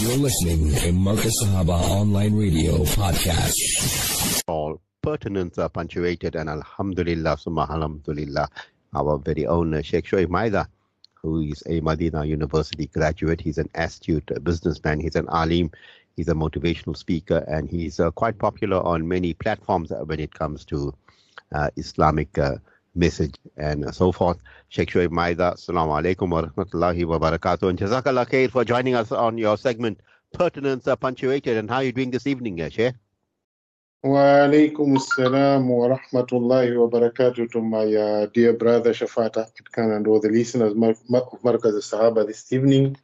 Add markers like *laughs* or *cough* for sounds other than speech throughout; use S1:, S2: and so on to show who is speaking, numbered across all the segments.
S1: You're listening to Markaz Sahaba Online Radio Podcast.
S2: All pertinent are punctuated and Alhamdulillah, Summa Alhamdulillah, our very own uh, Sheikh Shoaib Maida, who is a Madina University graduate. He's an astute businessman. He's an alim. He's a motivational speaker, and he's uh, quite popular on many platforms when it comes to uh, Islamic uh, message and so forth. Sheikh Shoaib Maida, Assalamu alaikum wa rahmatullahi wa barakatuh. And Jazakallah khair for joining us on your segment, Pertinence uh, Punctuated. And how are you doing this evening, uh, Sheikh?
S3: Wa alaikum assalam wa rahmatullahi wa barakatuh to my uh, dear brother Shafat Khan and all the listeners of Markaz Sahaba this evening.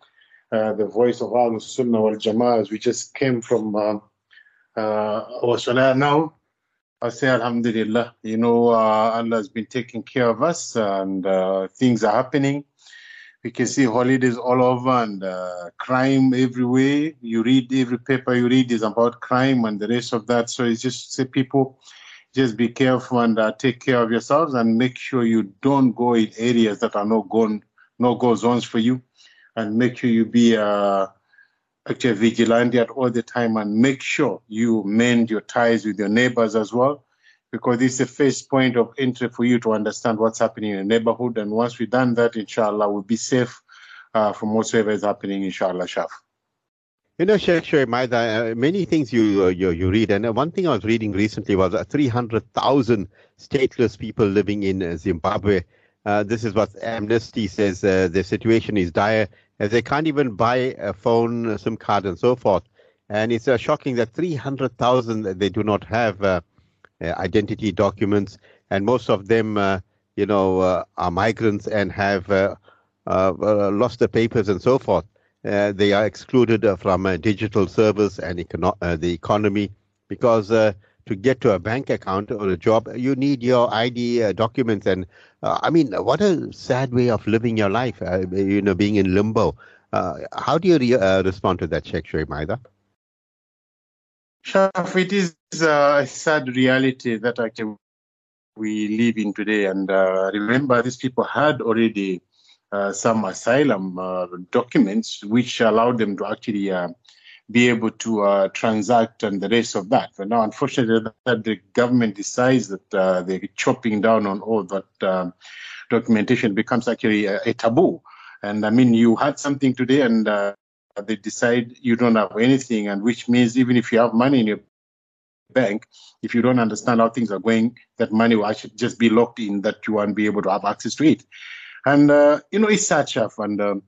S3: Uh, the voice of Al Sunnah wal Jama'ah we just came from uh, uh, now. I say Alhamdulillah. You know, uh, Allah has been taking care of us and uh, things are happening. We can see holidays all over and uh, crime everywhere. You read every paper you read is about crime and the rest of that. So it's just say people just be careful and uh, take care of yourselves and make sure you don't go in areas that are no go no go zones for you, and make sure you be uh, actually vigilante at all the time and make sure you mend your ties with your neighbors as well, because this is the first point of entry for you to understand what's happening in the neighborhood. And once we've done that, inshallah, we'll be safe uh, from whatsoever is happening, inshallah, Shaf.
S2: You know, Sheikh Shoaib uh, many things you, uh, you you read, and uh, one thing I was reading recently was uh, 300,000 stateless people living in uh, Zimbabwe. Uh, this is what Amnesty says. the situation is dire as they can't even buy a phone, a SIM card, and so forth. And it's uh, shocking that 300,000 they do not have uh, uh, identity documents, and most of them, uh, you know, uh, are migrants and have uh, lost their papers and so forth. they are excluded from digital service and econo- the economy because to get to a bank account or a job, you need your ID uh, documents. And uh, I mean, what a sad way of living your life, uh, you know, being in limbo. Uh, how do you re- uh, respond to that, Sheikh Shoaib Maida?
S3: Shaf, it is uh, a sad reality that actually we live in today. And remember, these people had already some asylum documents which allowed them to actually be able to uh, transact and the rest of that. But now, unfortunately, that the government decides that uh, they're chopping down on all that um, documentation becomes actually a, a, taboo. And I mean, you had something today and uh, they decide you don't have anything, and which means even if you have money in your bank, if you don't understand how things are going, that money will actually just be locked in that you won't be able to have access to it. And, uh, you know, it's such a, and, um,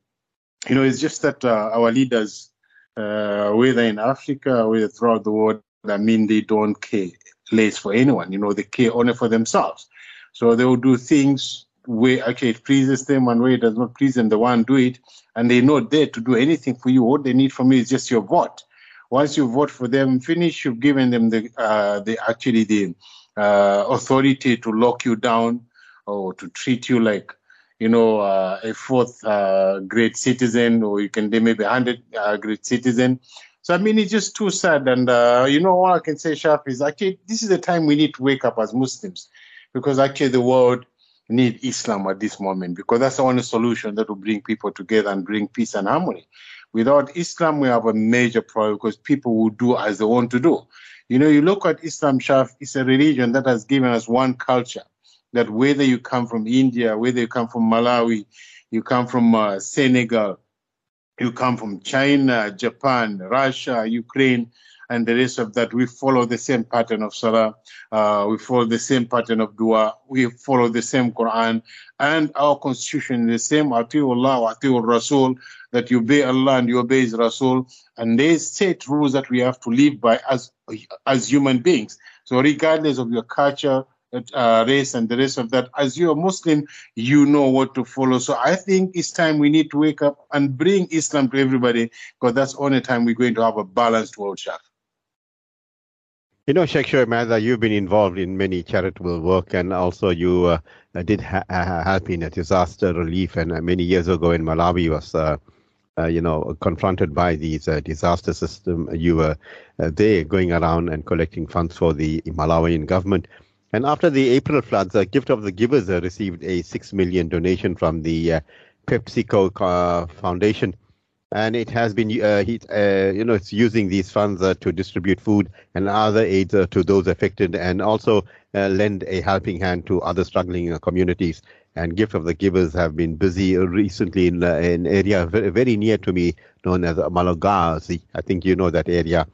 S3: you know, it's just that uh, our leaders, uh, whether in Africa whether throughout the world, I mean, they don't care less for anyone. You know, they care only for themselves. So they will do things where actually it pleases them and where it does not please them, they won't do it. And they're not there to do anything for you. All they need from you is just your vote. Once you vote for them, finish, you've given them the, uh, the actually the uh, authority to lock you down or to treat you like you know, uh, a fourth uh, grade citizen, or you can be maybe a hundred uh, grade citizen. So I mean, it's just too sad. And uh, you know what I can say, Sharp, is actually this is the time we need to wake up as Muslims, because actually the world need Islam at this moment, because that's the only solution that will bring people together and bring peace and harmony. Without Islam, we have a major problem because people will do as they want to do. You know, you look at Islam, Shaf, it's a religion that has given us one culture that whether you come from India, whether you come from Malawi, you come from uh, Senegal, you come from China, Japan, Russia, Ukraine, and the rest of that, we follow the same pattern of Salah. Uh, we follow the same pattern of Dua. We follow the same Quran. And our constitution is the same. Ati'u Allah, Ati'u Rasul, that you obey Allah and you obey His Rasul. And there's set rules that we have to live by as, as human beings. So regardless of your culture, uh, race and the rest of that. As you're Muslim, you know what to follow. So I think it's time we need to wake up and bring Islam to everybody because that's only time we're going to have a balanced world, Shaf.
S2: You know, Sheikh Shoaib you've been involved in many charitable work and also you uh, did ha- help in a disaster relief. And uh, many years ago in Malawi was, uh, uh, you know, confronted by these uh, disaster system. You were there going around and collecting funds for the Malawian government. And after the April floods, a Gift of the Givers uh, received a six million donation from the uh, PepsiCo uh, Foundation. and it has been, uh, he, uh, you know, it's using these funds uh, to distribute food and other aids uh, to those affected, and also lend a helping hand to other struggling communities. And Gift of the Givers have been busy recently in an area very, very, near to me, known as Malagasy. I think you know that area.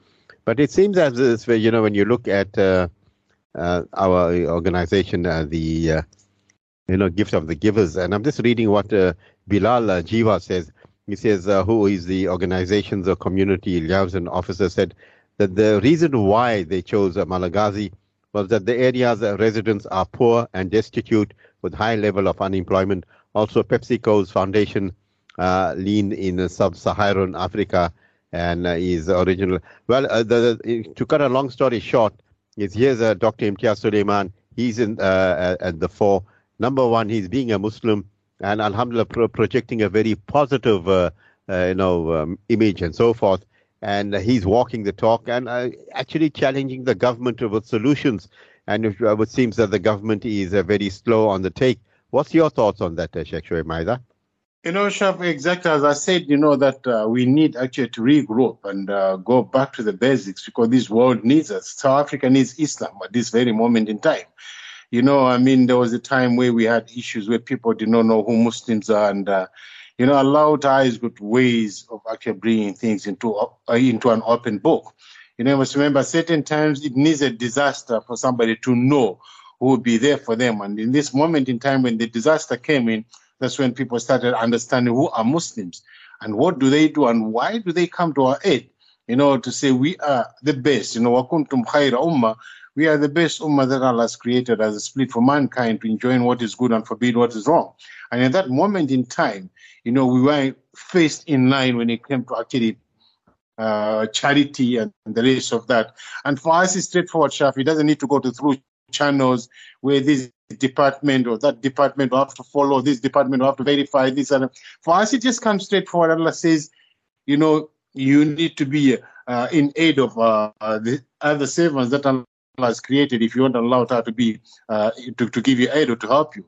S2: But it seems as if, you know, when you look at our organization, the you know, gift of the givers. And I'm just reading what uh, Bilal uh, Jiva says. He says, uh, who is the organization's or community liaison officer, said that the reason why they chose uh, Malagasy was that the area's residents are poor and destitute with high level of unemployment. Also, PepsiCo's foundation uh, lean in sub-Saharan Africa and uh, is original. Well, uh, the, the, to cut a long story short, is here's uh, Dr. Imtiaz Sooliman. He's in uh, at the fore number one, he's being a Muslim and Alhamdulillah pro- projecting a very positive, uh, uh, you know, um, image and so forth. And he's walking the talk and uh, actually challenging the government with solutions. And it, uh, it seems that the government is very slow on the take. What's your thoughts on that, Sheikh Shoaib?
S3: You know, Shaf, exactly as I said, you know, that uh, we need actually to regroup and uh, go back to the basics because this world needs us. South Africa needs Islam at this very moment in time. You know, I mean, there was a time where we had issues where people did not know who Muslims are, and uh, you know, Allah has got ways of actually bringing things into uh, into an open book. You know, you must remember certain times it needs a disaster for somebody to know who will be there for them. And in this moment in time when the disaster came in, that's when people started understanding who are Muslims and what do they do and why do they come to our aid. You know, to say we are the best. You know, wakuntum khaira ummah we are the best ummah that Allah has created as a split for mankind to enjoin what is good and forbid what is wrong. And at that moment in time, you know, we were faced in line when it came to actually uh, charity and the rest of that. And for us, it's straightforward, Shaf. It doesn't need to go to through channels where this department or that department will have to follow, this department will have to verify this. And for us, it just comes straightforward. Allah says, you know, you need to be uh, in aid of uh, the other servants that Allah has created if you want Allah to be uh, to, to give you aid or to help you.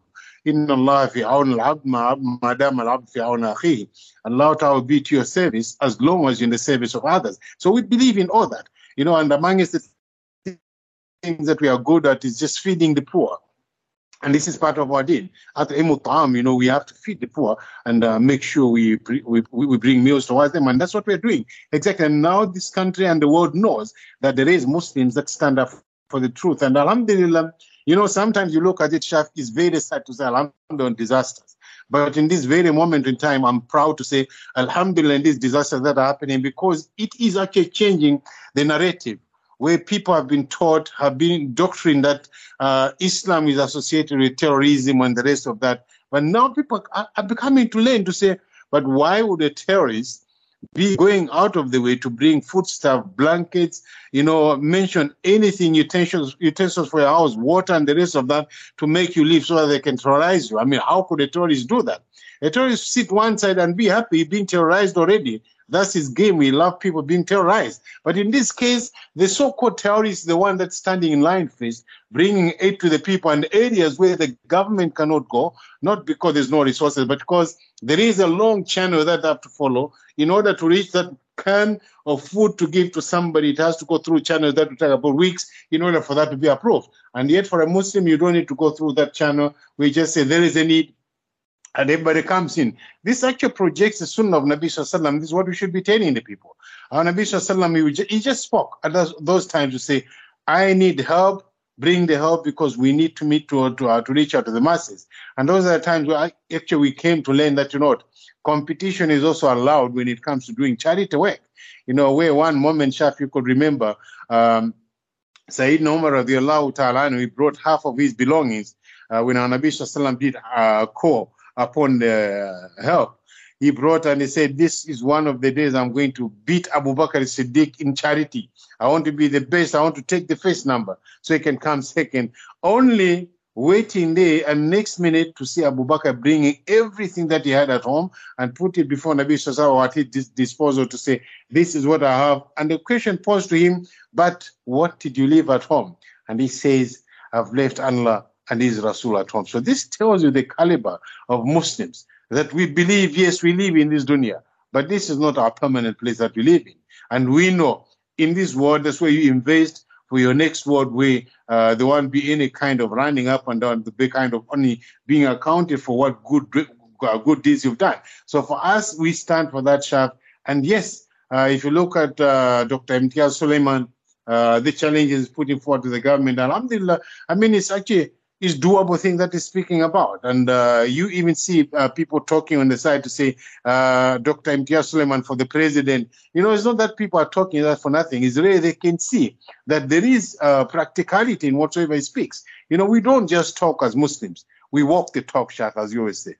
S3: إن الله في عون العبد ما دام العبد في عون أخيه. Allah will be to your service as long as you're in the service of others. So we believe in all that. You know, and amongst the things that we are good at is just feeding the poor. and this is part of our deal. At Emutam, you know, we have to feed the poor and uh, make sure we, we we bring meals towards them, and that's what we're doing exactly. And now this country and the world knows that there is Muslims that stand up for the truth. And Alhamdulillah, you know, sometimes you look at it, Shaf, it's very sad to say Alhamdulillah on disasters. But in this very moment in time, I'm proud to say Alhamdulillah these disasters that are happening because it is actually changing the narrative where people have been taught, have been doctrine that uh, Islam is associated with terrorism and the rest of that. But now people are, are becoming to learn to say, but why would a terrorist be going out of the way to bring foodstuff, blankets, you know, mention anything, utensils, utensils for your house, water, and the rest of that to make you live so that they can terrorize you. I mean, how could a terrorist do that? A terrorist sit one side and be happy being terrorized already. That's his game. We love people being terrorized. But in this case, the so-called terrorist is the one that's standing in line first, bringing aid to the people and areas where the government cannot go, not because there's no resources, but because there is a long channel that they have to follow in order to reach that can of food to give to somebody. It has to go through channels that will take about weeks in order for that to be approved. And yet, for a Muslim, you don't need to go through that channel. We just say there is a need, and everybody comes in. This actually projects the sunnah of Nabi Sallallahu This is what we should be telling the people. Our Nabi Sallallahu he just spoke at those, times to say, I need help, bring the help because we need to meet to, to, uh, to reach out to the masses. And those are the times where I, actually we came to learn that, you know, competition is also allowed when it comes to doing charity work. You know, where one moment, Shaf, you could remember, um, Sayyidina Umar radiallahu ta'ala, he brought half of his belongings uh, when our Nabi Sallallahu did uh, call upon uh, the help. He brought and he said, This is one of the days I'm going to beat Abu Bakr Siddiq in charity. I want to be the best. I want to take the first number so he can come *laughs* second. Only waiting there and next minute to see Abu Bakr bringing everything that he had at home and put it before Nabi Sallallahu at his disposal to say, This is what I have. And the question posed to him, But what did you leave at home? And he says, I've left Allah and his Rasul at home. So this tells you the caliber of Muslims that we believe, yes, we live in this dunya, But this is not our permanent place that we live in. And we know in this world, that's where you invest for your next world where uh, there won't be any kind of running up and down, the big kind of only being accounted for what good uh, good deeds you've done. So for us, we stand for that shaft. And yes, uh, if you look at uh, Dr. Imtiaz Sooliman, uh, the challenges putting forward to the government, alhamdulillah, I mean, it's actually is doable thing that he's speaking about. And uh, you even see uh, people talking on the side to say, uh, Dr. Imtiaz Sooliman for the president. You know, it's not that people are talking that for nothing. It's really they can see that there is uh, practicality in whatsoever he speaks. You know, we don't just talk as Muslims. We walk the talk, Shah, as you always say.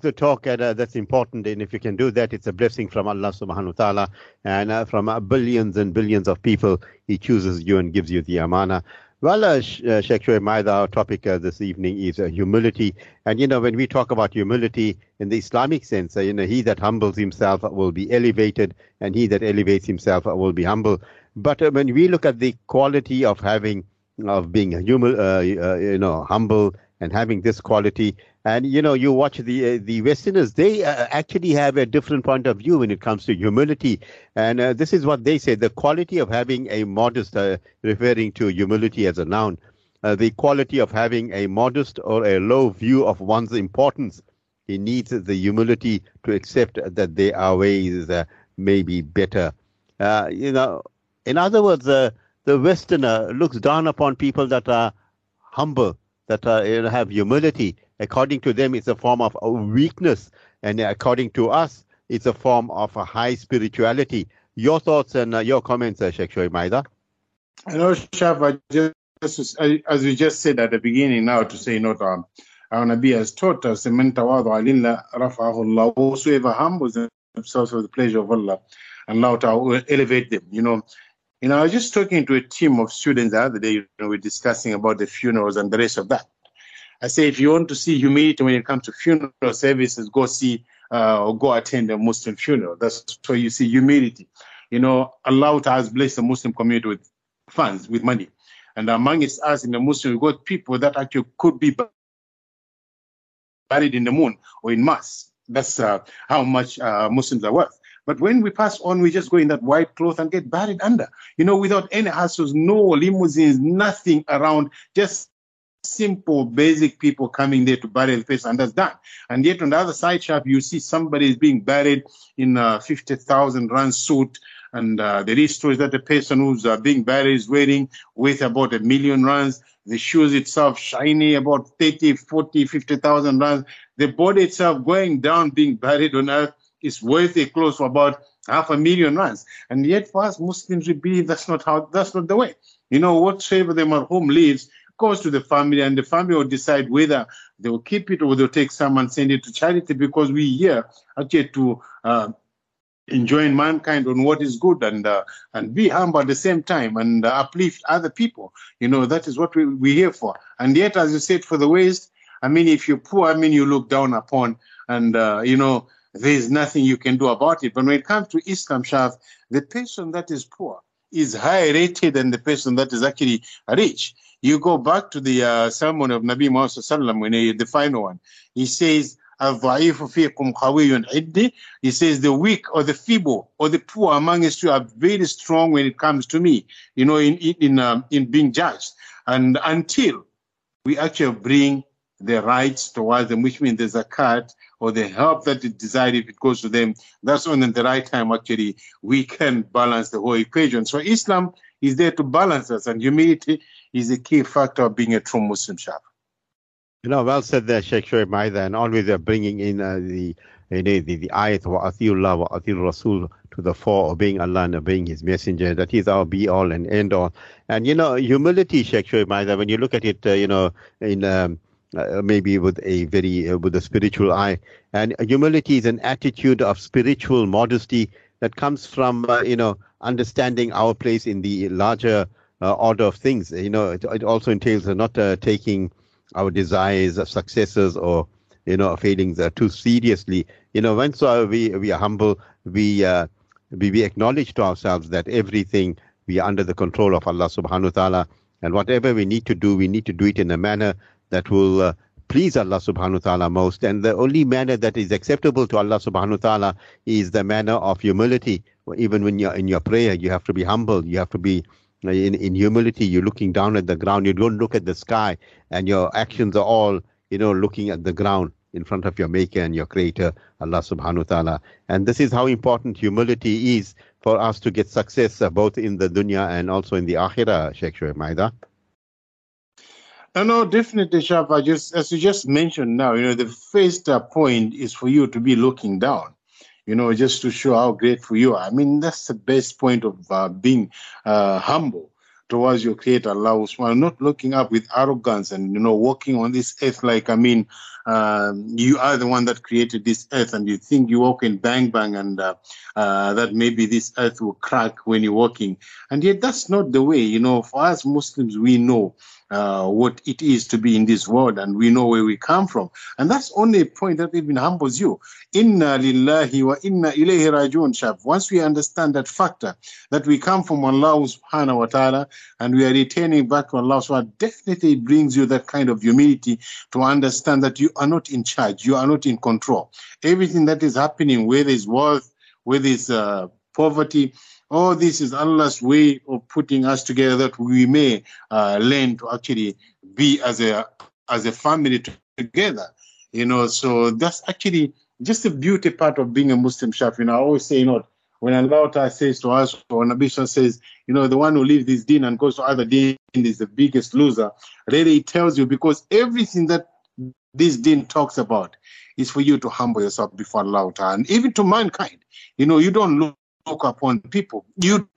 S2: The talk, uh, that's important. And if you can do that, it's a blessing from Allah subhanahu wa ta'ala. And uh, from billions and billions of people, He chooses you and gives you the amana. Well, uh, uh, Shoaib Maida, our topic uh, this evening is uh, humility. And, you know, when we talk about humility in the Islamic sense, uh, you know, he that humbles himself will be elevated and he that elevates himself will be humble. But uh, when we look at the quality of having, of being human, uh, you know, humble and having this quality, and you know, you watch the uh, the Westerners; they uh, actually have a different point of view when it comes to humility. And uh, this is what they say: the quality of having a modest, uh, referring to humility as a noun, uh, the quality of having a modest or a low view of one's importance. He needs the humility to accept that there are ways uh, maybe better. you know, in other words, the Westerner looks down upon people that are humble, that are, you know, have humility according to them, it's a form of weakness, and according to us, it's a form of a high spirituality. Your thoughts and uh, your comments, uh, Sheikh Shoaib Maida?
S3: I know, Shaf, I just, as we just said at the beginning now to say, not um, our Nabi has taught us, whosoever humbles themselves for the pleasure of Allah, and Allah to elevate them. You know, you know, I was just talking to a team of students the other day, you know, we're discussing about the funerals and the rest of that. I say if you want to see humility when it comes to funeral services, go see uh, or go attend a Muslim funeral. That's where you see humility. You know, Allah has blessed the Muslim community with funds, with money. And amongst us in the Muslim, we've got people that actually could be buried in the moon or in Mars. That's uh, how much uh, Muslims are worth. But when we pass on, we just go in that white cloth and get buried under, you know, without any hassles, no limousines, nothing around, just simple, basic people coming there to bury the person, and that's done. And yet on the other side shop, you see somebody is being buried in a 50,000 rand suit. And uh, there is stories that the person who's uh, being buried is wearing with about a million rands. The shoes itself shiny, about 30, 40, 50,000 rands. The body itself going down, being buried on earth is worth a close for about half a million rands. And yet for us Muslims, we believe that's not how, that's not the way. You know, whatsoever the marhum leaves, goes to the family, and the family will decide whether they will keep it or they'll take some and send it to charity because we here actually to uh, mankind on what is good and uh, and be humble at the same time and uh, uplift other people. You know that is what we, we're here for. And yet, as you said, for the West, I mean, if you're poor, I mean, you look down upon, and uh, you know there's nothing you can do about it. But when it comes to Islam, Shaf, the person that is poor is higher rated than the person that is actually rich. You go back to the uh, sermon of Nabi Muhammad when he, the final one. He says, he says the weak or the feeble or the poor among us are very strong when it comes to me, you know, in in um, in being judged. And until we actually bring the rights towards them, which means the zakat or the help that is desired if it goes to them, that's when at the right time actually we can balance the whole equation. So Islam is there to balance us, and humility is a key factor of being a true Muslim shab.
S2: You know, well said there, Sheikh Shoaib Maida, and always they're bringing in uh, the, you know, the, the ayat wa atiullah wa atil rasul to the fore, of obeying Allah and obeying His Messenger. That is our be all and end all. And, you know, humility, Sheikh Shoaib Maida, when you look at it, uh, you know, in um, uh, maybe with a very, uh, with a spiritual eye, and humility is an attitude of spiritual modesty that comes from, uh, you know, understanding our place in the larger uh, order of things. You know, it, it also entails not uh, taking our desires, successes, or you know, failings uh, too seriously. You know, once uh, we we are humble, we uh, we, we acknowledge to ourselves that everything we are under the control of Allah Subhanahu wa Taala, and whatever we need to do, we need to do it in a manner that will uh, please Allah subhanahu wa ta'ala most. And the only manner that is acceptable to Allah subhanahu wa ta'ala is the manner of humility. Even when you're in your prayer, you have to be humble. You have to be uh, in, in humility. You're looking down at the ground. You don't look at the sky and your actions are all, you know, looking at the ground in front of your maker and your creator, Allah subhanahu wa ta'ala. And this is how important humility is for us to get success uh, both in the dunya and also in the akhirah, Sheikh Shoaib Maida.
S3: No, no, definitely, Shafa. Just as you just mentioned now, you know, the first point is for you to be looking down. You know, just to show how grateful you are. I mean, that's the best point of uh, being uh, humble towards your creator Allah Usman, not looking up with arrogance and you know walking on this earth like I mean um, you are the one that created this earth and you think you walk in bang bang and uh, uh, that maybe this earth will crack when you're walking and yet that's not the way you know for us Muslims we know uh, what it is to be in this world and we know where we come from. And that's only a point that even humbles you. Inna lillahi wa inna ilayhi rajiun, Shab. Once we understand that factor, that we come from Allah subhanahu wa ta'ala and we are returning back to Allah subhanahu definitely brings you that kind of humility to understand that you are not in charge, you are not in control. Everything that is happening, whether it's wealth, whether it's uh, poverty, all this is Allah's way of putting us together that we may uh, learn to actually be as a as a family together. You know, so that's actually just the beauty part of being a Muslim chef. You know, I always say, you know, when Allah says to us, or Nabi says, you know, the one who leaves this din and goes to other din is the biggest loser. Really, it tells you because everything that this din talks about is for you to humble yourself before Allah and even to mankind. You know, you don't look upon people. You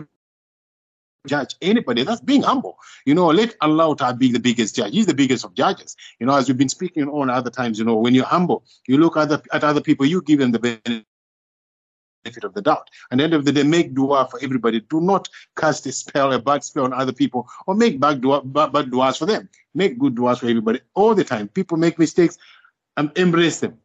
S3: judge anybody. That's being humble. You know, let Allah be the biggest judge. He's the biggest of judges. You know, as we've been speaking on other times, you know, when you're humble, you look at, the, at other people, you give them the benefit of the doubt. And at the end of the day, make dua for everybody. Do not cast a spell, a bad spell on other people, or make bad, dua, bad, bad duas for them. Make good duas for everybody all the time. People make mistakes, and embrace them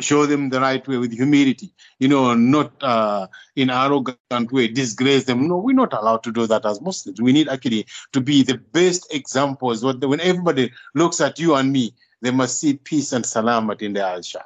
S3: show them the right way with humility, you know, not uh, in arrogant way, disgrace them. No, we're not allowed to do that as Muslims. We need actually to be the best examples. When everybody looks at you and me, they must see peace and salamat in their eyes, Shaf.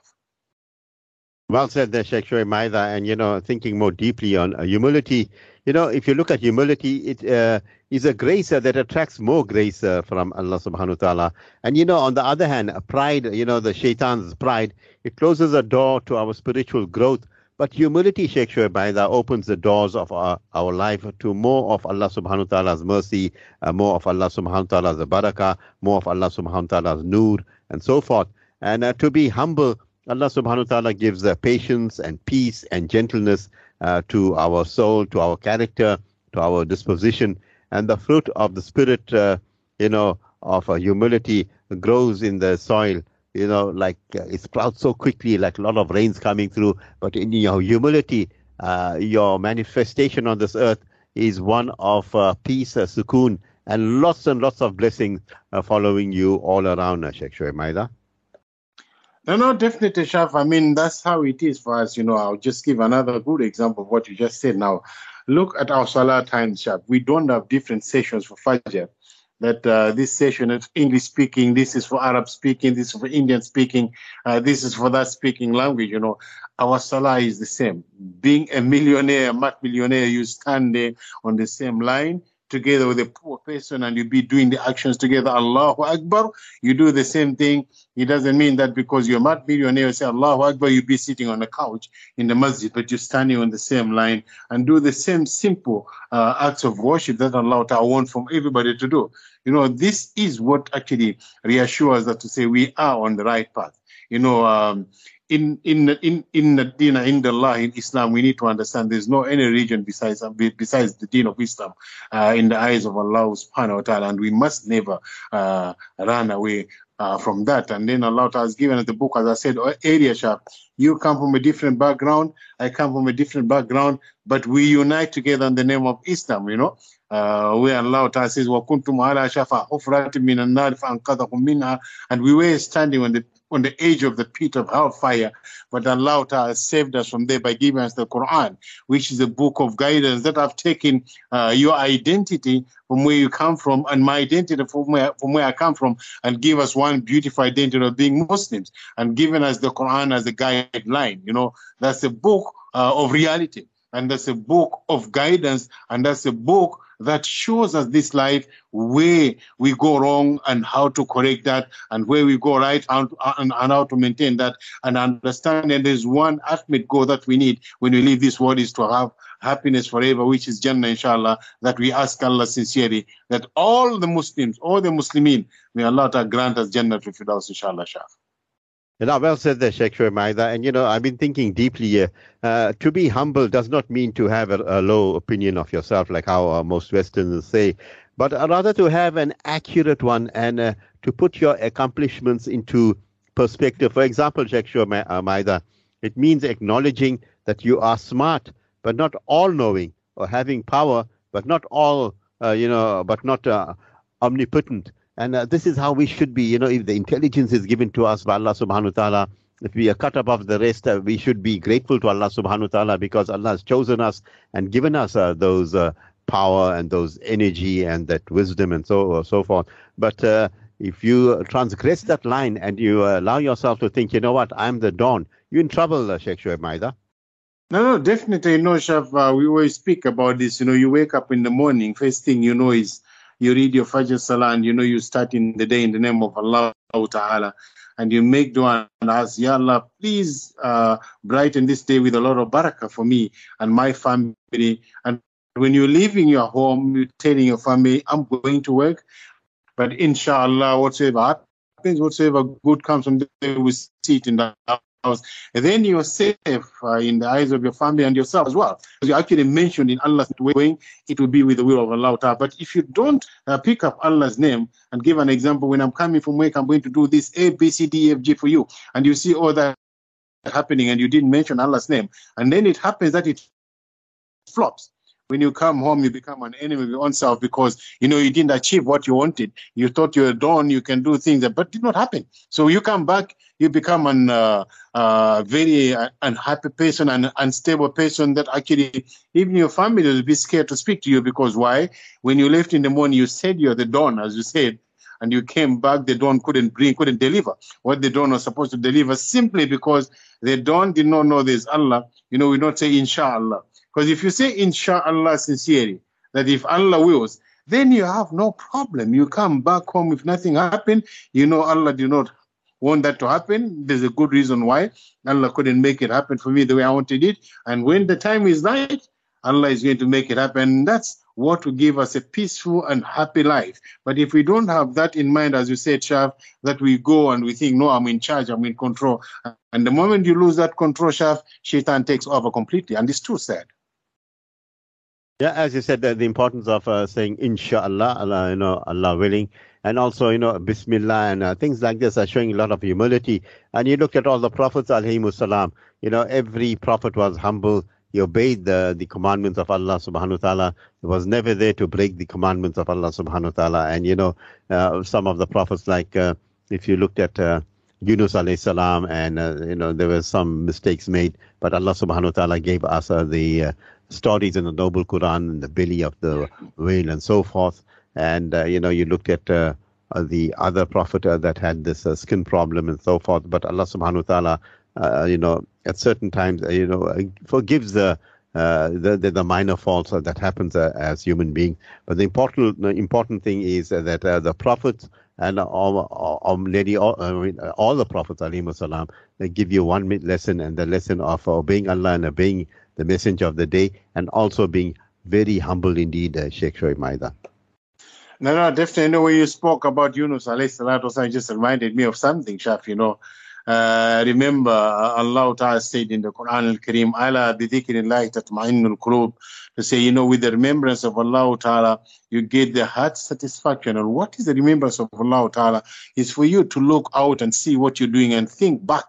S2: Well said there, Sheikh Shoaib Maida. And, you know, thinking more deeply on uh, humility, you know, if you look at humility, it uh, is a grace that attracts more grace uh, from Allah subhanahu wa ta'ala. And, you know, on the other hand, pride, you know, the shaitan's pride, it closes a door to our spiritual growth. But humility, Sheikh Shoaib opens the doors of our, our life to more of Allah subhanahu wa ta'ala's mercy, uh, more of Allah subhanahu wa ta'ala's barakah, more of Allah subhanahu wa ta'ala's nur, and so forth. And uh, to be humble, Allah subhanahu wa ta'ala gives uh, patience and peace and gentleness uh, to our soul, to our character, to our disposition. And the fruit of the spirit, uh, you know, of uh, humility grows in the soil, you know, like uh, it sprouts so quickly, like a lot of rains coming through. But in your humility, uh, your manifestation on this earth is one of peace, uh, sukoon, and lots and lots of blessings following you all around, uh, Sheikh Shoaib Maida.
S3: No, no, definitely, Shaf. I mean, that's how it is for us. You know, I'll just give another good example of what you just said now. Look at our Salah time, Shaf. We don't have different sessions for Fajr. That uh, this session is English speaking, this is for Arab speaking, this is for Indian speaking, uh, this is for that speaking language. You know, our Salah is the same. Being a millionaire, a millionaire, you stand there on the same line together with a poor person and you be doing the actions together, Allahu Akbar, you do the same thing. It doesn't mean that because you're not millionaire, you say Allahu Akbar, you be sitting on the couch in the masjid, but you're standing on the same line and do the same simple uh, acts of worship that Allah Ta'ala wants from everybody to do. You know, this is what actually reassures us to say we are on the right path. You know, um, in in in in the deen in the law in Islam, we need to understand there's no any religion besides besides the deen of Islam uh, in the eyes of Allah Subhanahu wa Taala, and we must never uh, run away uh, from that. And then Allah has given us the book, as I said, oh, area sharp. You come from a different background, I come from a different background, but we unite together in the name of Islam, you know. Uh, where Allah says, وَكُنْتُمْ عَلَى شَفَا حُفْرَةٍ مِنَ النَّارِ فَأَنْقَذَكُمْ مِنْهَا And we were standing on the on the edge of the pit of hellfire. But Allah has saved us from there by giving us the Quran, which is a book of guidance that have taken uh, your identity from where you come from and my identity from where, from where I come from and give us one beautiful identity of being Muslims and given us the Quran as a guideline. You know, that's a book uh, of reality and that's a book of guidance and that's a book that shows us this life where we go wrong and how to correct that and where we go right and, and, and how to maintain that and understand that there's one ultimate goal that we need when we leave this world is to have happiness forever which is Jannah inshallah that we ask Allah sincerely that all the Muslims all the Muslimin may Allah grant us Jannah to Firdaus inshallah Shah.
S2: Know, well said there, Shoaib Maida. And, you know, I've been thinking deeply here. Uh, to be humble does not mean to have a, a low opinion of yourself, like how uh, most Westerners say, but rather to have an accurate one and uh, to put your accomplishments into perspective. For example, Sheikh Shoaib uh, Maida, it means acknowledging that you are smart, but not all knowing, or having power, but not all, uh, you know, but not uh, omnipotent. And uh, this is how we should be. You know, if the intelligence is given to us by Allah subhanahu wa ta'ala, if we are cut above the rest, uh, we should be grateful to Allah subhanahu wa ta'ala because Allah has chosen us and given us uh, those uh, power and those energy and that wisdom and so uh, so forth. But uh, if you transgress that line and you allow yourself to think, you know what, I'm the dawn, you're in trouble, uh, Sheikh Shoaib Maida.
S3: No, no, definitely. You know, Shaf, we always speak about this. You know, you wake up in the morning, first thing you know is you read your Fajr Salah and you know you start in the day in the name of Allah Ta'ala and you make dua and ask, Ya Allah, please uh, brighten this day with a lot of barakah for me and my family. And when you're leaving your home, you're telling your family, I'm going to work, but inshallah, whatsoever happens, whatsoever good comes from there, we see it in the house. Then you're safe uh, in the eyes of your family and yourself as well. Because you actually mentioned in Allah's way, it will be with the will of Allah. But if you don't uh, pick up Allah's name and give an example, when I'm coming from work, I'm going to do this A, B, C, D, F, G for you. And you see all that happening and you didn't mention Allah's name. And then it happens that it flops when you come home, you become an enemy of your own self because you know you didn't achieve what you wanted. You thought you were done, you can do things, but did not happen. So you come back, you become an uh, uh, very uh, unhappy person, an unstable person that actually even your family will be scared to speak to you because why? When you left in the morning, you said you're the dawn, as you said, and you came back, the dawn couldn't bring, couldn't deliver what the dawn was supposed to deliver simply because the dawn did not know there's Allah. You know, we don't say inshallah. Because if you say inshallah sincerely, that if Allah wills, then you have no problem. You come back home if nothing happened, you know Allah did not want that to happen. There's a good reason why Allah couldn't make it happen for me the way I wanted it. And when the time is right, Allah is going to make it happen. That's what will give us a peaceful and happy life. But if we don't have that in mind, as you said, Shaf, that we go and we think, no, I'm in charge, I'm in control. And the moment you lose that control, Shaf, shaitan takes over completely. And it's too sad.
S2: Yeah, as you said, the, the importance of uh, saying Inshallah, Allah, you know, Allah willing, and also you know Bismillah and uh, things like this are showing a lot of humility. And you look at all the prophets, alayhi salam. You know, every prophet was humble. He obeyed the the commandments of Allah Subhanahu wa Taala. He was never there to break the commandments of Allah Subhanahu wa Taala. And you know, uh, some of the prophets, like uh, if you looked at uh, Yunus alayhi salam, and uh, you know there were some mistakes made, but Allah Subhanahu wa Taala gave us the stories in the Noble Quran and the belly of the whale and so forth. And, uh, you know, you looked at uh, uh the other prophet uh, that had this uh, skin problem and so forth. But Allah subhanahu wa ta'ala, uh, you know, at certain times, you know, forgives the, the, the, the, minor faults that happens as human beings. But the important, the important thing is that the prophets and all, all, nearly all, all the prophets, salam, they give you one lesson and the lesson of obeying Allah and obeying the messenger of the day, and also being very humble indeed, uh, Sheikh Shoaib Maida.
S3: No, no, definitely. Know, when you spoke about Yunus alayhi salatu just reminded me of something, Shaf, you know. Uh, remember, uh, Allah Ta'ala said in the Quran al-Kareem, Allah bidhikrillahi tatma'innul qulub, to say, you know, with the remembrance of Allah Ta'ala, you get the heart satisfaction. And what is the remembrance of Allah Ta'ala? Is for you to look out and see what you're doing and think back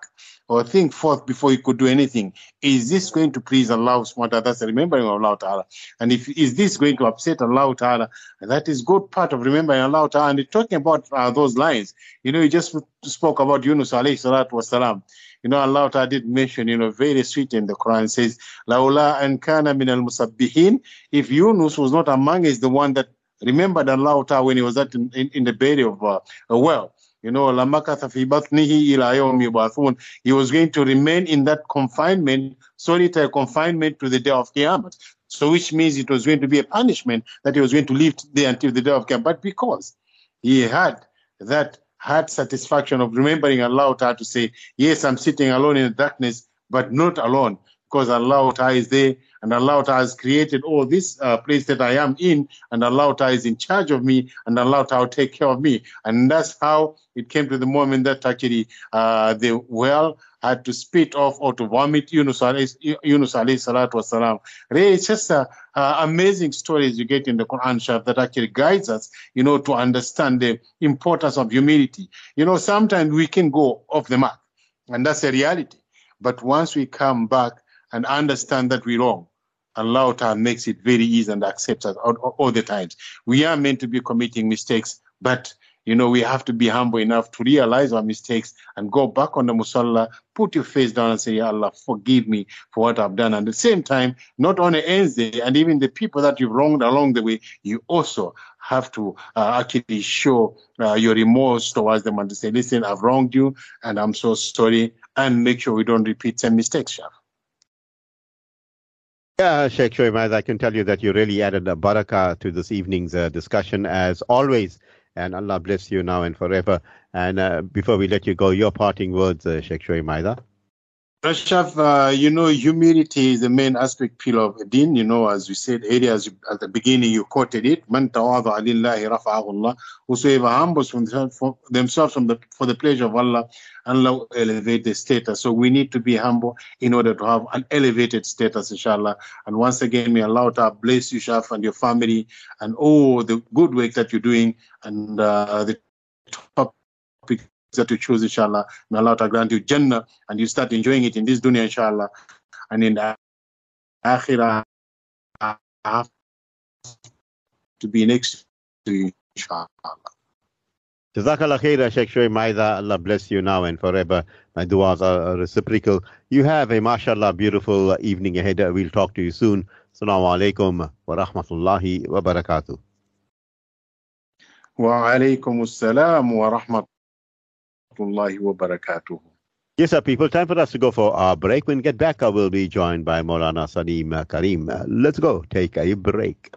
S3: or think forth before you could do anything. Is this going to please Allah subhanahu wa ta'ala? That's remembering Allah ta'ala. And if is this going to upset Allah ta'ala? That is good part of remembering Allah ta'ala. And talking about uh, those lines, you know, you just spoke about Yunus alayhi salatu wasalam. You know, Allah Ta'ala did mention, you know, very sweet in the Quran says, Laula and kana min al musabbihin. If Yunus was not among us, the one that remembered Allah Ta'ala when he was at in, in, in the belly of uh, a well. You know, He was going to remain in that confinement, solitary confinement to the day of Qiyamah. So which means it was going to be a punishment that he was going to live there until the day of Qiyamah. But because he had that heart satisfaction of remembering Allah Ta'ala to say, yes, I'm sitting alone in the darkness, but not alone because Allah Ta'ala is there and Allah Ta'ala has created all this uh, place that I am in, and Allah Ta'ala is in charge of me, and Allah Ta'ala will take care of me. And that's how it came to the moment that actually uh, the well had to spit off or to vomit Yunus alayhi, Yunus alayhi salatu wasalam. Really, it's just uh, uh, amazing stories you get in the Quran Sharif that actually guides us, you know, to understand the importance of humility. You know, sometimes we can go off the mark, and that's a reality. But once we come back and understand that we're wrong, Allah Ta'ala makes it very easy and accepts us all, all, the times. We are meant to be committing mistakes, but you know, we have to be humble enough to realize our mistakes and go back on the musalla, put your face down and say, Ya Allah, forgive me for what I've done. And at the same time, not only ends there, and even the people that you've wronged along the way, you also have to uh, actually show uh, your remorse towards them and to say, listen, I've wronged you and I'm so sorry, and make sure we don't repeat the same mistakes, Shaf.
S2: Yeah, Sheikh Shoaib, I can tell you that you really added a barakah to this evening's uh, discussion, as always. And Allah bless you now and forever. And uh, before we let you go, your parting words, uh, Sheikh Shoaib
S3: Rashaf, uh, you know, humility is the main aspect pillar of the deen. You know, as we said earlier, as you, at the beginning, you quoted it. Man Allah. Whosoever humbles from themselves from the, for the pleasure of Allah, Allah elevate the status. So we need to be humble in order to have an elevated status, inshallah. And once again, may Allah to bless you, Shaf, and your family, and all the good work that you're doing, and uh, the topic that you choose, inshallah. May Allah grant you Jannah and you start enjoying it in this dunya, inshallah. And in the akhirah, have to be next to you, inshallah.
S2: Jazakallah khair, Sheikh Shoaib Maida. Allah bless you now and forever. My du'as are reciprocal. You have a mashallah beautiful evening ahead. We'll talk to you soon. Assalamu alaikum wa rahmatullahi wa barakatuh.
S3: Wa alaikum assalam wa rahmatullahi
S2: Yes, sir, people. Time for us to go for our break. When we get back, I will be joined by Maulana Salim Karim. Let's go take a break.